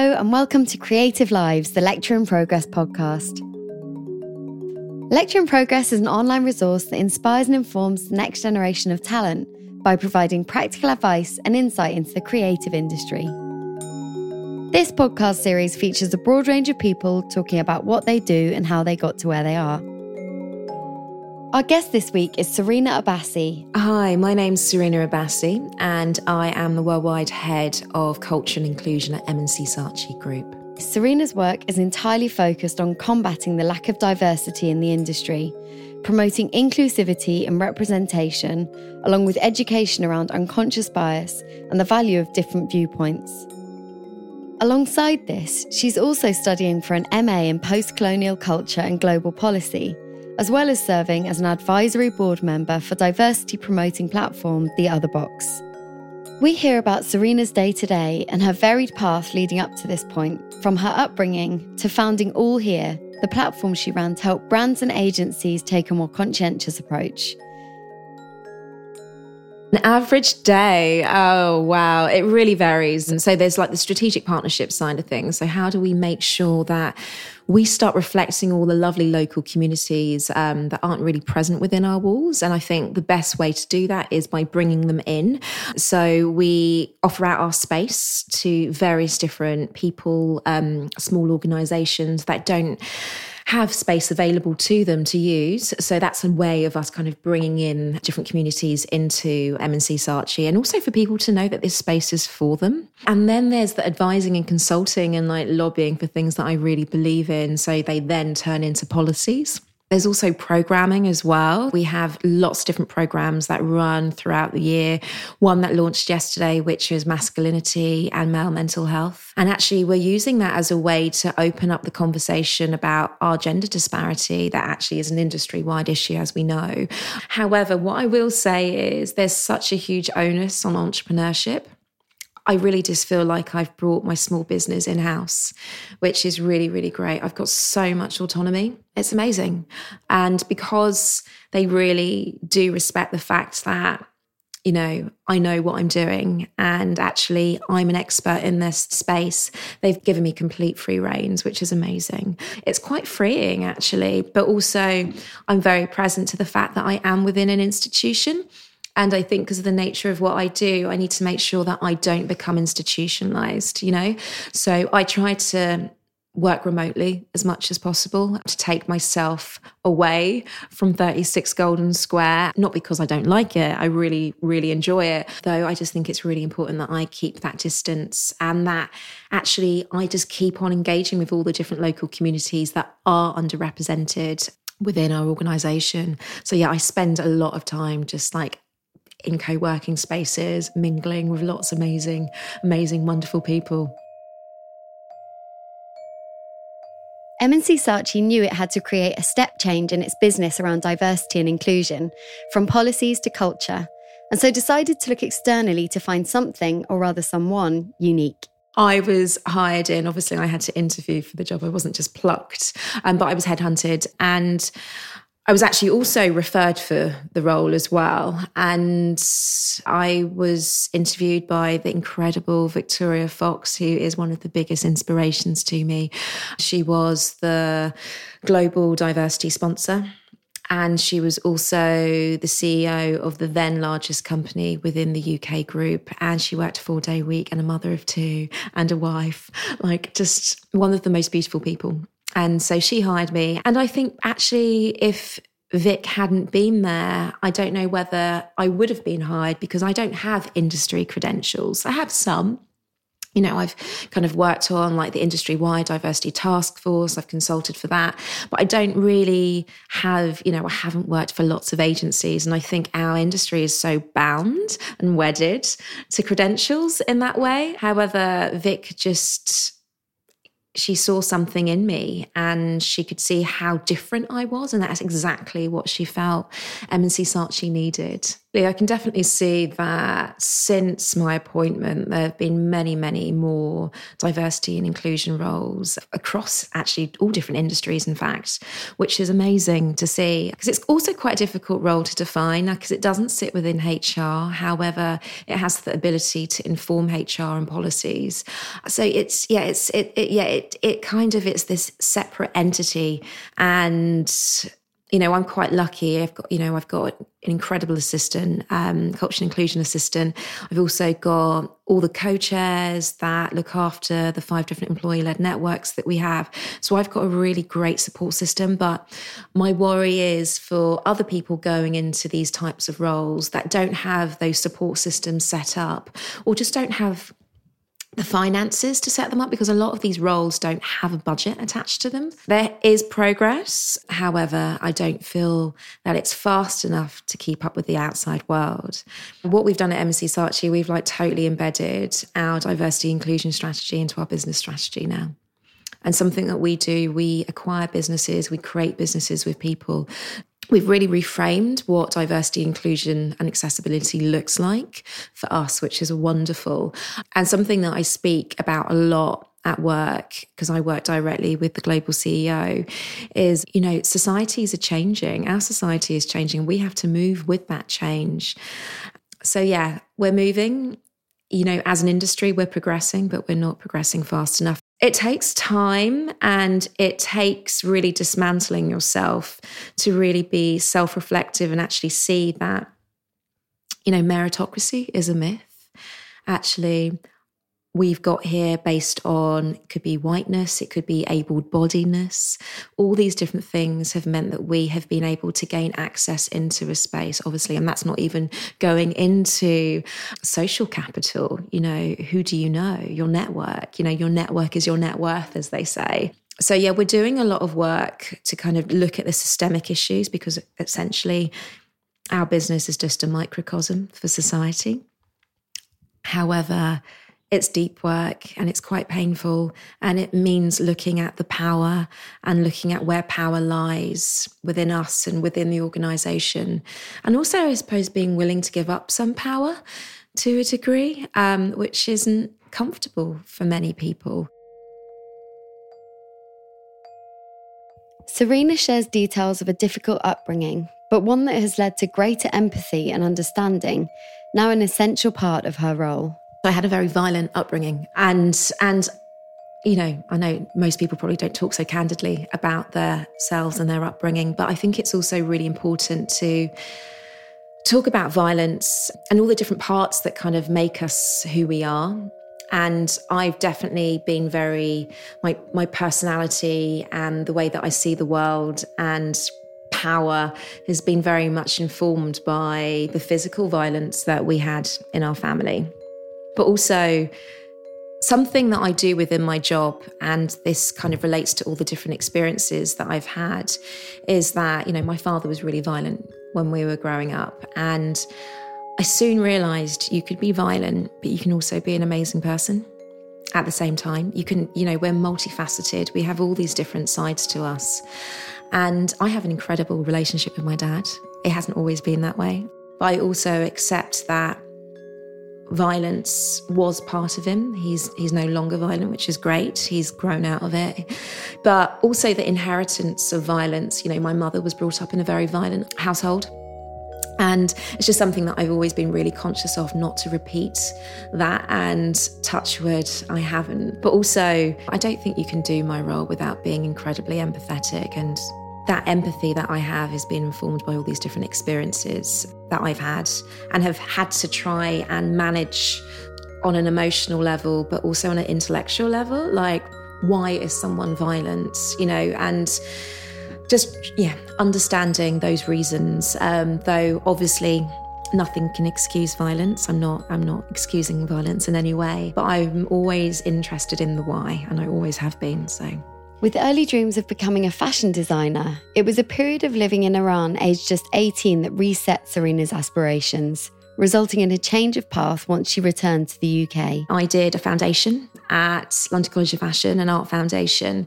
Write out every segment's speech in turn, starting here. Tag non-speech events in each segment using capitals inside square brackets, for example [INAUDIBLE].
Hello, and welcome to Creative Lives, the Lecture in Progress podcast. Lecture in Progress is an online resource that inspires and informs the next generation of talent by providing practical advice and insight into the creative industry. This podcast series features a broad range of people talking about what they do and how they got to where they are. Our guest this week is Serena Abbasi. Hi, my name's Serena Abbasi, and I am the worldwide head of culture and inclusion at M&C Saatchi Group. Serena's work is entirely focused on combating the lack of diversity in the industry, promoting inclusivity and representation, along with education around unconscious bias and the value of different viewpoints. Alongside this, she's also studying for an MA in post colonial culture and global policy as well as serving as an advisory board member for diversity promoting platform The Other Box. We hear about Serena's day to day and her varied path leading up to this point, from her upbringing to founding All Here, the platform she ran to help brands and agencies take a more conscientious approach. An average day. Oh, wow. It really varies. And so there's like the strategic partnership side of things. So, how do we make sure that we start reflecting all the lovely local communities um, that aren't really present within our walls? And I think the best way to do that is by bringing them in. So, we offer out our space to various different people, um, small organizations that don't have space available to them to use. So that's a way of us kind of bringing in different communities into M&C Saatchi and also for people to know that this space is for them. And then there's the advising and consulting and like lobbying for things that I really believe in. So they then turn into policies. There's also programming as well. We have lots of different programs that run throughout the year. One that launched yesterday, which is masculinity and male mental health. And actually, we're using that as a way to open up the conversation about our gender disparity that actually is an industry wide issue, as we know. However, what I will say is there's such a huge onus on entrepreneurship I really just feel like I've brought my small business in house, which is really, really great. I've got so much autonomy. It's amazing. And because they really do respect the fact that, you know, I know what I'm doing and actually I'm an expert in this space, they've given me complete free reins, which is amazing. It's quite freeing, actually. But also, I'm very present to the fact that I am within an institution and I think because of the nature of what I do, I need to make sure that I don't become institutionalized, you know? So I try to work remotely as much as possible to take myself away from 36 Golden Square. Not because I don't like it, I really, really enjoy it, though I just think it's really important that I keep that distance and that actually I just keep on engaging with all the different local communities that are underrepresented within our organization. So, yeah, I spend a lot of time just like in co working spaces, mingling with lots of amazing, amazing, wonderful people. M&C Saatchi knew it had to create a step change in its business around diversity and inclusion, from policies to culture, and so decided to look externally to find something, or rather someone, unique. I was hired in. Obviously, I had to interview for the job. I wasn't just plucked, um, but I was headhunted. And I was actually also referred for the role as well. And I was interviewed by the incredible Victoria Fox, who is one of the biggest inspirations to me. She was the global diversity sponsor. And she was also the CEO of the then largest company within the UK group. And she worked a four day week and a mother of two and a wife. Like, just one of the most beautiful people and so she hired me. And I think actually, if Vic hadn't been there, I don't know whether I would have been hired because I don't have industry credentials. I have some. You know, I've kind of worked on like the industry wide diversity task force, I've consulted for that, but I don't really have, you know, I haven't worked for lots of agencies. And I think our industry is so bound and wedded to credentials in that way. However, Vic just she saw something in me and she could see how different I was. And that's exactly what she felt M&C Saatchi needed. I can definitely see that since my appointment, there have been many, many more diversity and inclusion roles across actually all different industries, in fact, which is amazing to see. Because it's also quite a difficult role to define because it doesn't sit within HR. However, it has the ability to inform HR and policies. So it's, yeah, it's, it, it yeah, it, it kind of, it's this separate entity. And you know, I'm quite lucky. I've got, you know, I've got an incredible assistant, um, culture and inclusion assistant. I've also got all the co-chairs that look after the five different employee-led networks that we have. So I've got a really great support system. But my worry is for other people going into these types of roles that don't have those support systems set up or just don't have the finances to set them up because a lot of these roles don't have a budget attached to them. There is progress. However, I don't feel that it's fast enough to keep up with the outside world. What we've done at M&C Saatchi, we've like totally embedded our diversity inclusion strategy into our business strategy now. And something that we do, we acquire businesses, we create businesses with people We've really reframed what diversity, inclusion, and accessibility looks like for us, which is wonderful. And something that I speak about a lot at work because I work directly with the global CEO is you know societies are changing. Our society is changing. We have to move with that change. So yeah we're moving you know as an industry we're progressing but we're not progressing fast enough it takes time and it takes really dismantling yourself to really be self reflective and actually see that, you know, meritocracy is a myth. Actually, we've got here based on could be whiteness, it could be able bodiness. All these different things have meant that we have been able to gain access into a space, obviously, and that's not even going into social capital. You know, who do you know? Your network. You know, your network is your net worth, as they say. So, yeah, we're doing a lot of work to kind of look at the systemic issues because essentially our business is just a microcosm for society. However, it's deep work and it's quite painful. And it means looking at the power and looking at where power lies within us and within the organization. And also, I suppose, being willing to give up some power to a degree, um, which isn't comfortable for many people. Serena shares details of a difficult upbringing, but one that has led to greater empathy and understanding, now an essential part of her role. I had a very violent upbringing and and you know, I know most people probably don't talk so candidly about themselves and their upbringing, but I think it's also really important to talk about violence and all the different parts that kind of make us who we are. And I've definitely been very my my personality and the way that I see the world and power has been very much informed by the physical violence that we had in our family but also something that I do within my job, and this kind of relates to all the different experiences that I've had, is that, you know, my father was really violent when we were growing up. And I soon realized you could be violent, but you can also be an amazing person at the same time. You can, you know, we're multifaceted, we have all these different sides to us. And I have an incredible relationship with my dad. It hasn't always been that way. But I also accept that violence was part of him. He's he's no longer violent, which is great. He's grown out of it. But also the inheritance of violence. You know, my mother was brought up in a very violent household. And it's just something that I've always been really conscious of not to repeat that. And touchwood, I haven't. But also, I don't think you can do my role without being incredibly empathetic and that empathy that I have has been informed by all these different experiences that I've had and have had to try and manage on an emotional level, but also on an intellectual level. Like, why is someone violent? You know, and just, yeah, understanding those reasons. Um, though obviously, nothing can excuse violence. I'm not I'm not excusing violence in any way, but I'm always interested in the why and I always have been. So with early dreams of becoming a fashion designer, it was a period of living in Iran aged just 18 that reset Serena's aspirations, resulting in a change of path once she returned to the UK. I did a foundation at London College of Fashion, an art foundation,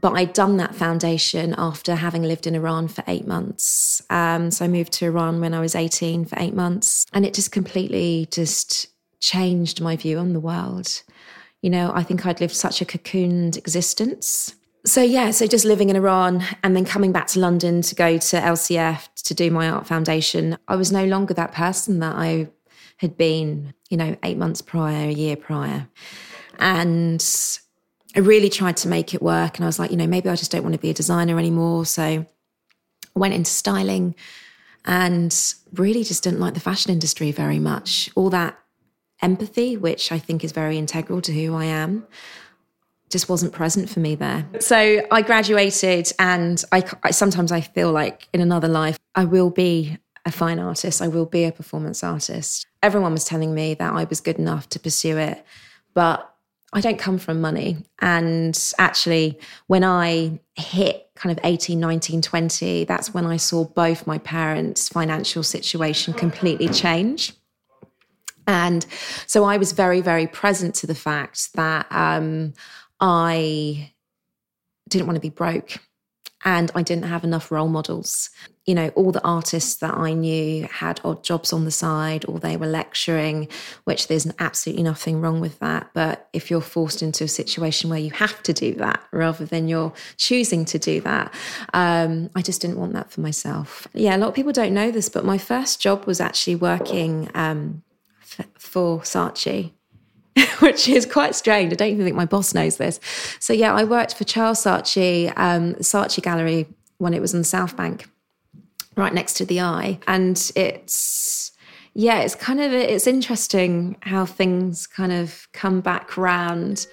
but I'd done that foundation after having lived in Iran for eight months. Um, so I moved to Iran when I was 18 for eight months, and it just completely just changed my view on the world. You know, I think I'd lived such a cocooned existence so yeah, so just living in Iran and then coming back to London to go to LCF to do my art foundation, I was no longer that person that I had been, you know, eight months prior, a year prior. And I really tried to make it work. And I was like, you know, maybe I just don't want to be a designer anymore. So I went into styling and really just didn't like the fashion industry very much. All that empathy, which I think is very integral to who I am, just wasn't present for me there. So I graduated, and I, I, sometimes I feel like in another life I will be a fine artist. I will be a performance artist. Everyone was telling me that I was good enough to pursue it, but I don't come from money. And actually, when I hit kind of 18, 19, 20, that's when I saw both my parents' financial situation completely change. And so I was very, very present to the fact that um, I didn't want to be broke and I didn't have enough role models. You know, all the artists that I knew had odd jobs on the side or they were lecturing, which there's absolutely nothing wrong with that. But if you're forced into a situation where you have to do that rather than you're choosing to do that, um, I just didn't want that for myself. Yeah, a lot of people don't know this, but my first job was actually working um, f- for Saatchi [LAUGHS] which is quite strange. I don't even think my boss knows this. So yeah, I worked for Charles Saatchi, um, Saatchi Gallery when it was on the South Bank, right next to the Eye, and it's yeah, it's kind of it's interesting how things kind of come back round.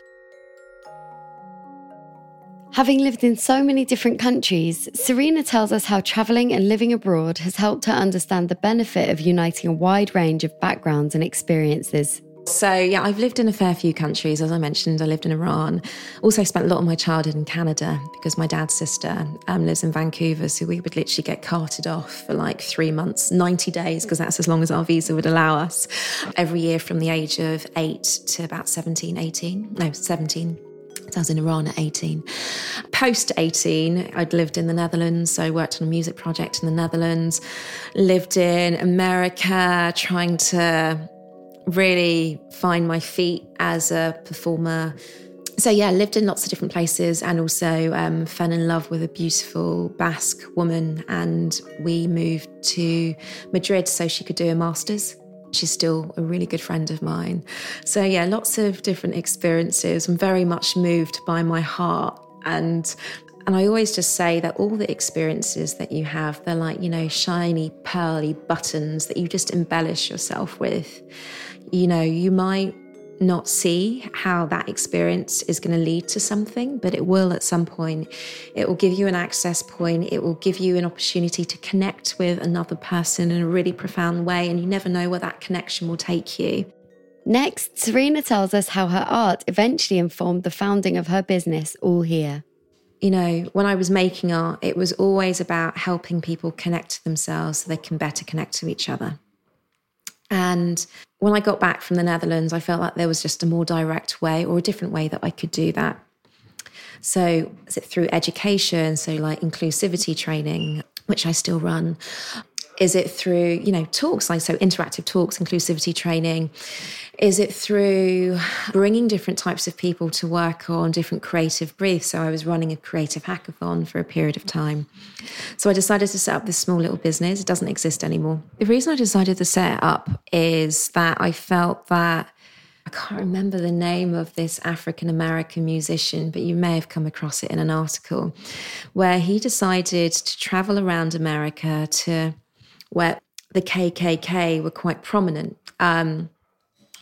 Having lived in so many different countries, Serena tells us how travelling and living abroad has helped her understand the benefit of uniting a wide range of backgrounds and experiences. So, yeah, I've lived in a fair few countries. As I mentioned, I lived in Iran. Also, spent a lot of my childhood in Canada because my dad's sister um, lives in Vancouver. So, we would literally get carted off for like three months, 90 days, because that's as long as our visa would allow us, every year from the age of eight to about 17, 18. No, 17. I was in Iran at 18. Post 18, I'd lived in the Netherlands. So I worked on a music project in the Netherlands, lived in America, trying to really find my feet as a performer. So, yeah, lived in lots of different places and also um, fell in love with a beautiful Basque woman. And we moved to Madrid so she could do a master's. She's still a really good friend of mine. So, yeah, lots of different experiences. I'm very much moved by my heart. And and I always just say that all the experiences that you have, they're like, you know, shiny, pearly buttons that you just embellish yourself with you know, you might not see how that experience is going to lead to something, but it will at some point. It will give you an access point. It will give you an opportunity to connect with another person in a really profound way, and you never know where that connection will take you. Next, Serena tells us how her art eventually informed the founding of her business, All Here. You know, when I was making art, it was always about helping people connect to themselves so they can better connect to each other. And when I got back from the Netherlands, I felt like there was just a more direct way or a different way that I could do that. So, is it through education? So, like inclusivity training, which I still run. Is it through, you know, talks like so interactive talks, inclusivity training? Is it through bringing different types of people to work on different creative briefs? So I was running a creative hackathon for a period of time. So I decided to set up this small little business. It doesn't exist anymore. The reason I decided to set it up is that I felt that I can't remember the name of this African American musician, but you may have come across it in an article where he decided to travel around America to where the KKK were quite prominent. Um,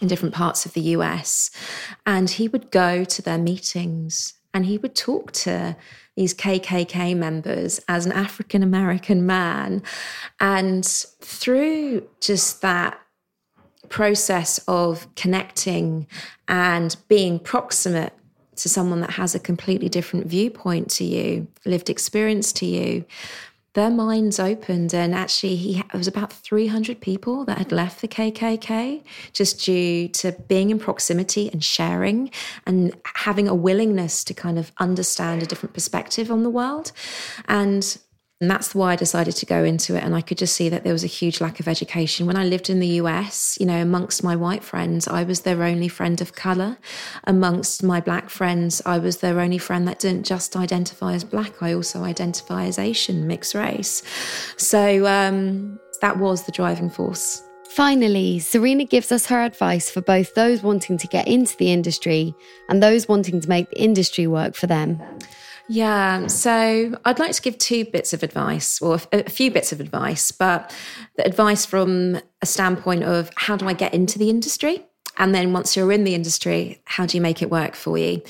in different parts of the US. And he would go to their meetings and he would talk to these KKK members as an African American man. And through just that process of connecting and being proximate to someone that has a completely different viewpoint to you, lived experience to you, their minds opened and actually he it was about 300 people that had left the KKK just due to being in proximity and sharing and having a willingness to kind of understand a different perspective on the world. And and that's why I decided to go into it. And I could just see that there was a huge lack of education. When I lived in the US, you know, amongst my white friends, I was their only friend of color. Amongst my black friends, I was their only friend that didn't just identify as black, I also identify as Asian, mixed race. So um, that was the driving force. Finally, Serena gives us her advice for both those wanting to get into the industry and those wanting to make the industry work for them. Yeah, so I'd like to give two bits of advice, or a few bits of advice, but the advice from a standpoint of how do I get into the industry? And then once you're in the industry, how do you make it work for you?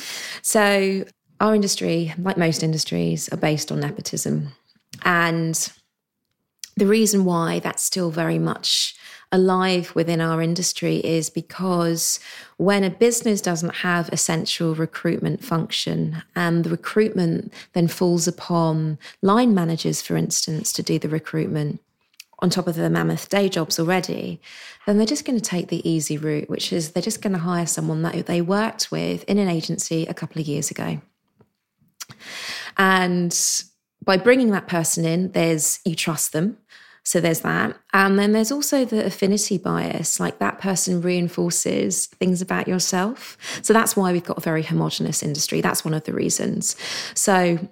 So, our industry, like most industries, are based on nepotism. And the reason why that's still very much alive within our industry is because when a business doesn't have a central recruitment function and the recruitment then falls upon line managers, for instance, to do the recruitment on top of the mammoth day jobs already, then they're just going to take the easy route, which is they're just going to hire someone that they worked with in an agency a couple of years ago. And by bringing that person in, there's you trust them. So there's that. And then there's also the affinity bias, like that person reinforces things about yourself. So that's why we've got a very homogenous industry. That's one of the reasons. So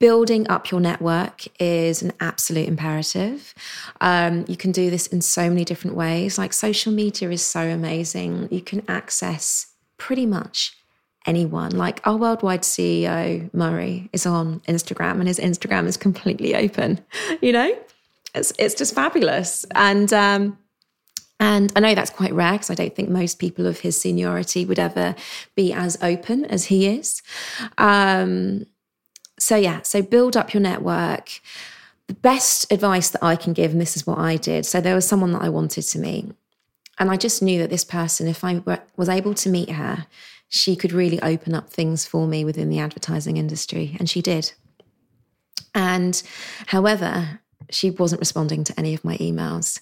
building up your network is an absolute imperative. Um, you can do this in so many different ways. Like social media is so amazing. You can access pretty much anyone. Like our worldwide CEO, Moray, is on Instagram and his Instagram is completely open, [LAUGHS] you know? It's, it's just fabulous. And, um, and I know that's quite rare because I don't think most people of his seniority would ever be as open as he is. Um, so, yeah, so build up your network. The best advice that I can give, and this is what I did. So, there was someone that I wanted to meet. And I just knew that this person, if I was able to meet her, she could really open up things for me within the advertising industry. And she did. And however, she wasn't responding to any of my emails.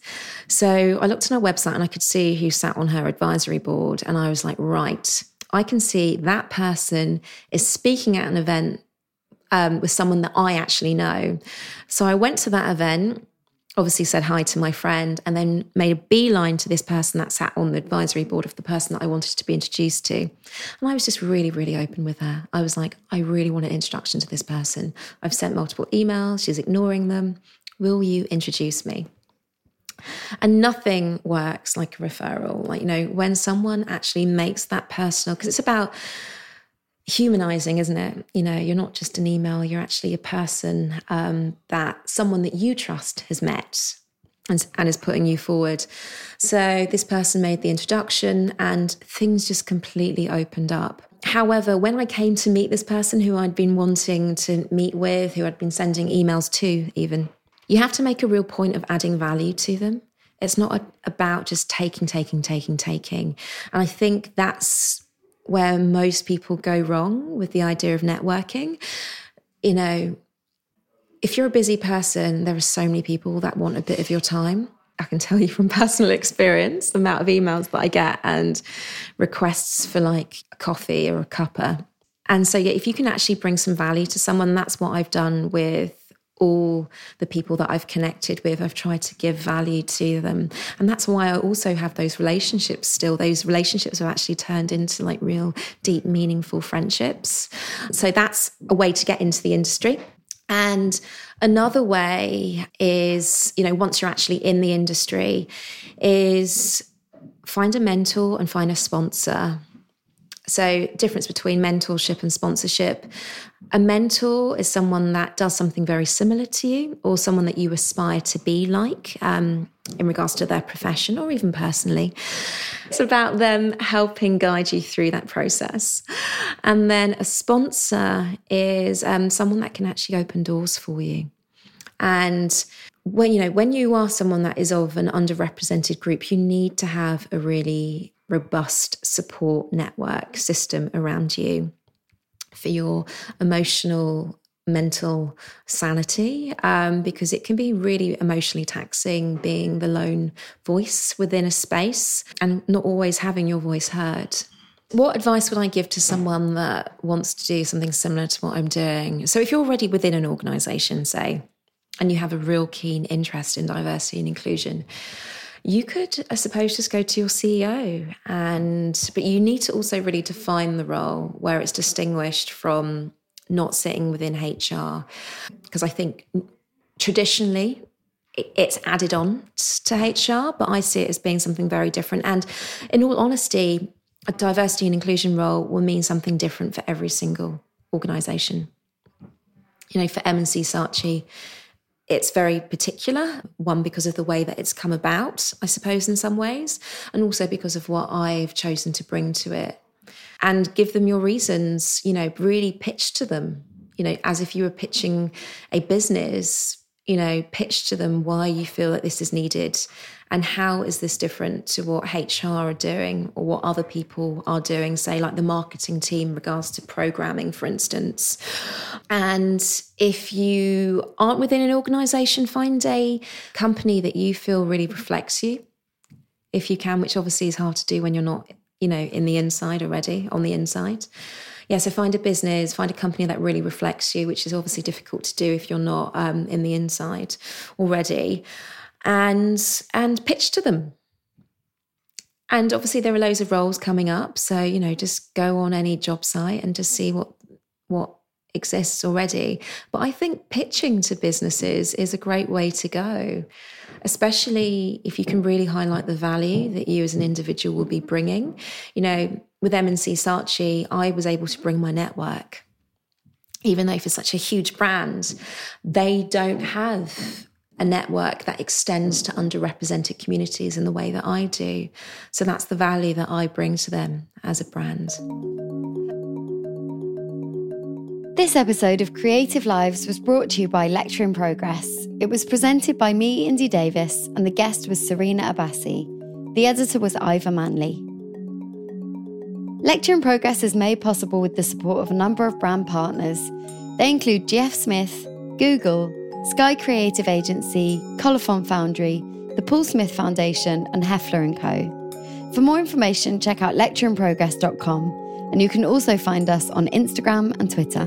So I looked on her website and I could see who sat on her advisory board. And I was like, right, I can see that person is speaking at an event um, with someone that I actually know. So I went to that event obviously said hi to my friend and then made a beeline to this person that sat on the advisory board of the person that I wanted to be introduced to. And I was just really, really open with her. I was like, I really want an introduction to this person. I've sent multiple emails, she's ignoring them. Will you introduce me? And nothing works like a referral. Like, you know, when someone actually makes that personal, because it's about humanizing, isn't it? You know, you're not just an email, you're actually a person um, that someone that you trust has met and, and is putting you forward. So this person made the introduction and things just completely opened up. However, when I came to meet this person who I'd been wanting to meet with, who I'd been sending emails to, even, you have to make a real point of adding value to them. It's not a, about just taking, taking, taking, taking. And I think that's where most people go wrong with the idea of networking. You know, if you're a busy person, there are so many people that want a bit of your time. I can tell you from [LAUGHS] personal experience the amount of emails that I get and requests for like a coffee or a cuppa. And so, yeah, if you can actually bring some value to someone, that's what I've done with all the people that I've connected with, I've tried to give value to them. And that's why I also have those relationships still. Those relationships have actually turned into like real deep, meaningful friendships. So that's a way to get into the industry. And another way is, you know, once you're actually in the industry, is find a mentor and find a sponsor. So, difference between mentorship and sponsorship. A mentor is someone that does something very similar to you, or someone that you aspire to be like um, in regards to their profession or even personally. It's about them helping guide you through that process. And then a sponsor is um, someone that can actually open doors for you. And when you know when you are someone that is of an underrepresented group, you need to have a really robust support network system around you for your emotional mental sanity um, because it can be really emotionally taxing being the lone voice within a space and not always having your voice heard. What advice would I give to someone that wants to do something similar to what I'm doing? So, if you're already within an organization, say, and you have a real keen interest in diversity and inclusion, you could, I suppose, just go to your CEO and, but you need to also really define the role where it's distinguished from not sitting within HR. Because I think traditionally it's added on to HR, but I see it as being something very different. And in all honesty, a diversity and inclusion role will mean something different for every single organization. You know, for M&C Saatchi, it's very particular, one because of the way that it's come about, I suppose, in some ways, and also because of what I've chosen to bring to it. And give them your reasons, you know, really pitch to them, you know, as if you were pitching a business, you know, pitch to them why you feel that this is needed and how is this different to what HR are doing or what other people are doing, say, like the marketing team, regards to programming, for instance. And if you aren't within an organization, find a company that you feel really reflects you if you can, which obviously is hard to do when you're not you know, in the inside already, on the inside. Yeah, so find a business, find a company that really reflects you, which is obviously difficult to do if you're not um, in the inside already, and and pitch to them. And obviously, there are loads of roles coming up, so you know, just go on any job site and just see what what exists already. But I think pitching to businesses is a great way to go especially if you can really highlight the value that you as an individual will be bringing. You know, with M&C Saatchi, I was able to bring my network. Even though for such a huge brand, they don't have a network that extends to underrepresented communities in the way that I do. So that's the value that I bring to them as a brand. This episode of Creative Lives was brought to you by Lecture in Progress. It was presented by me, Indy Davis, and the guest was Serena Abbasi. The editor was Ivor Manley. Lecture in Progress is made possible with the support of a number of brand partners. They include GF Smith, Google, Sky Creative Agency, Colophon Foundry, the Paul Smith Foundation, and Heffler & Co. For more information, check out lectureinprogress.com, and you can also find us on Instagram and Twitter.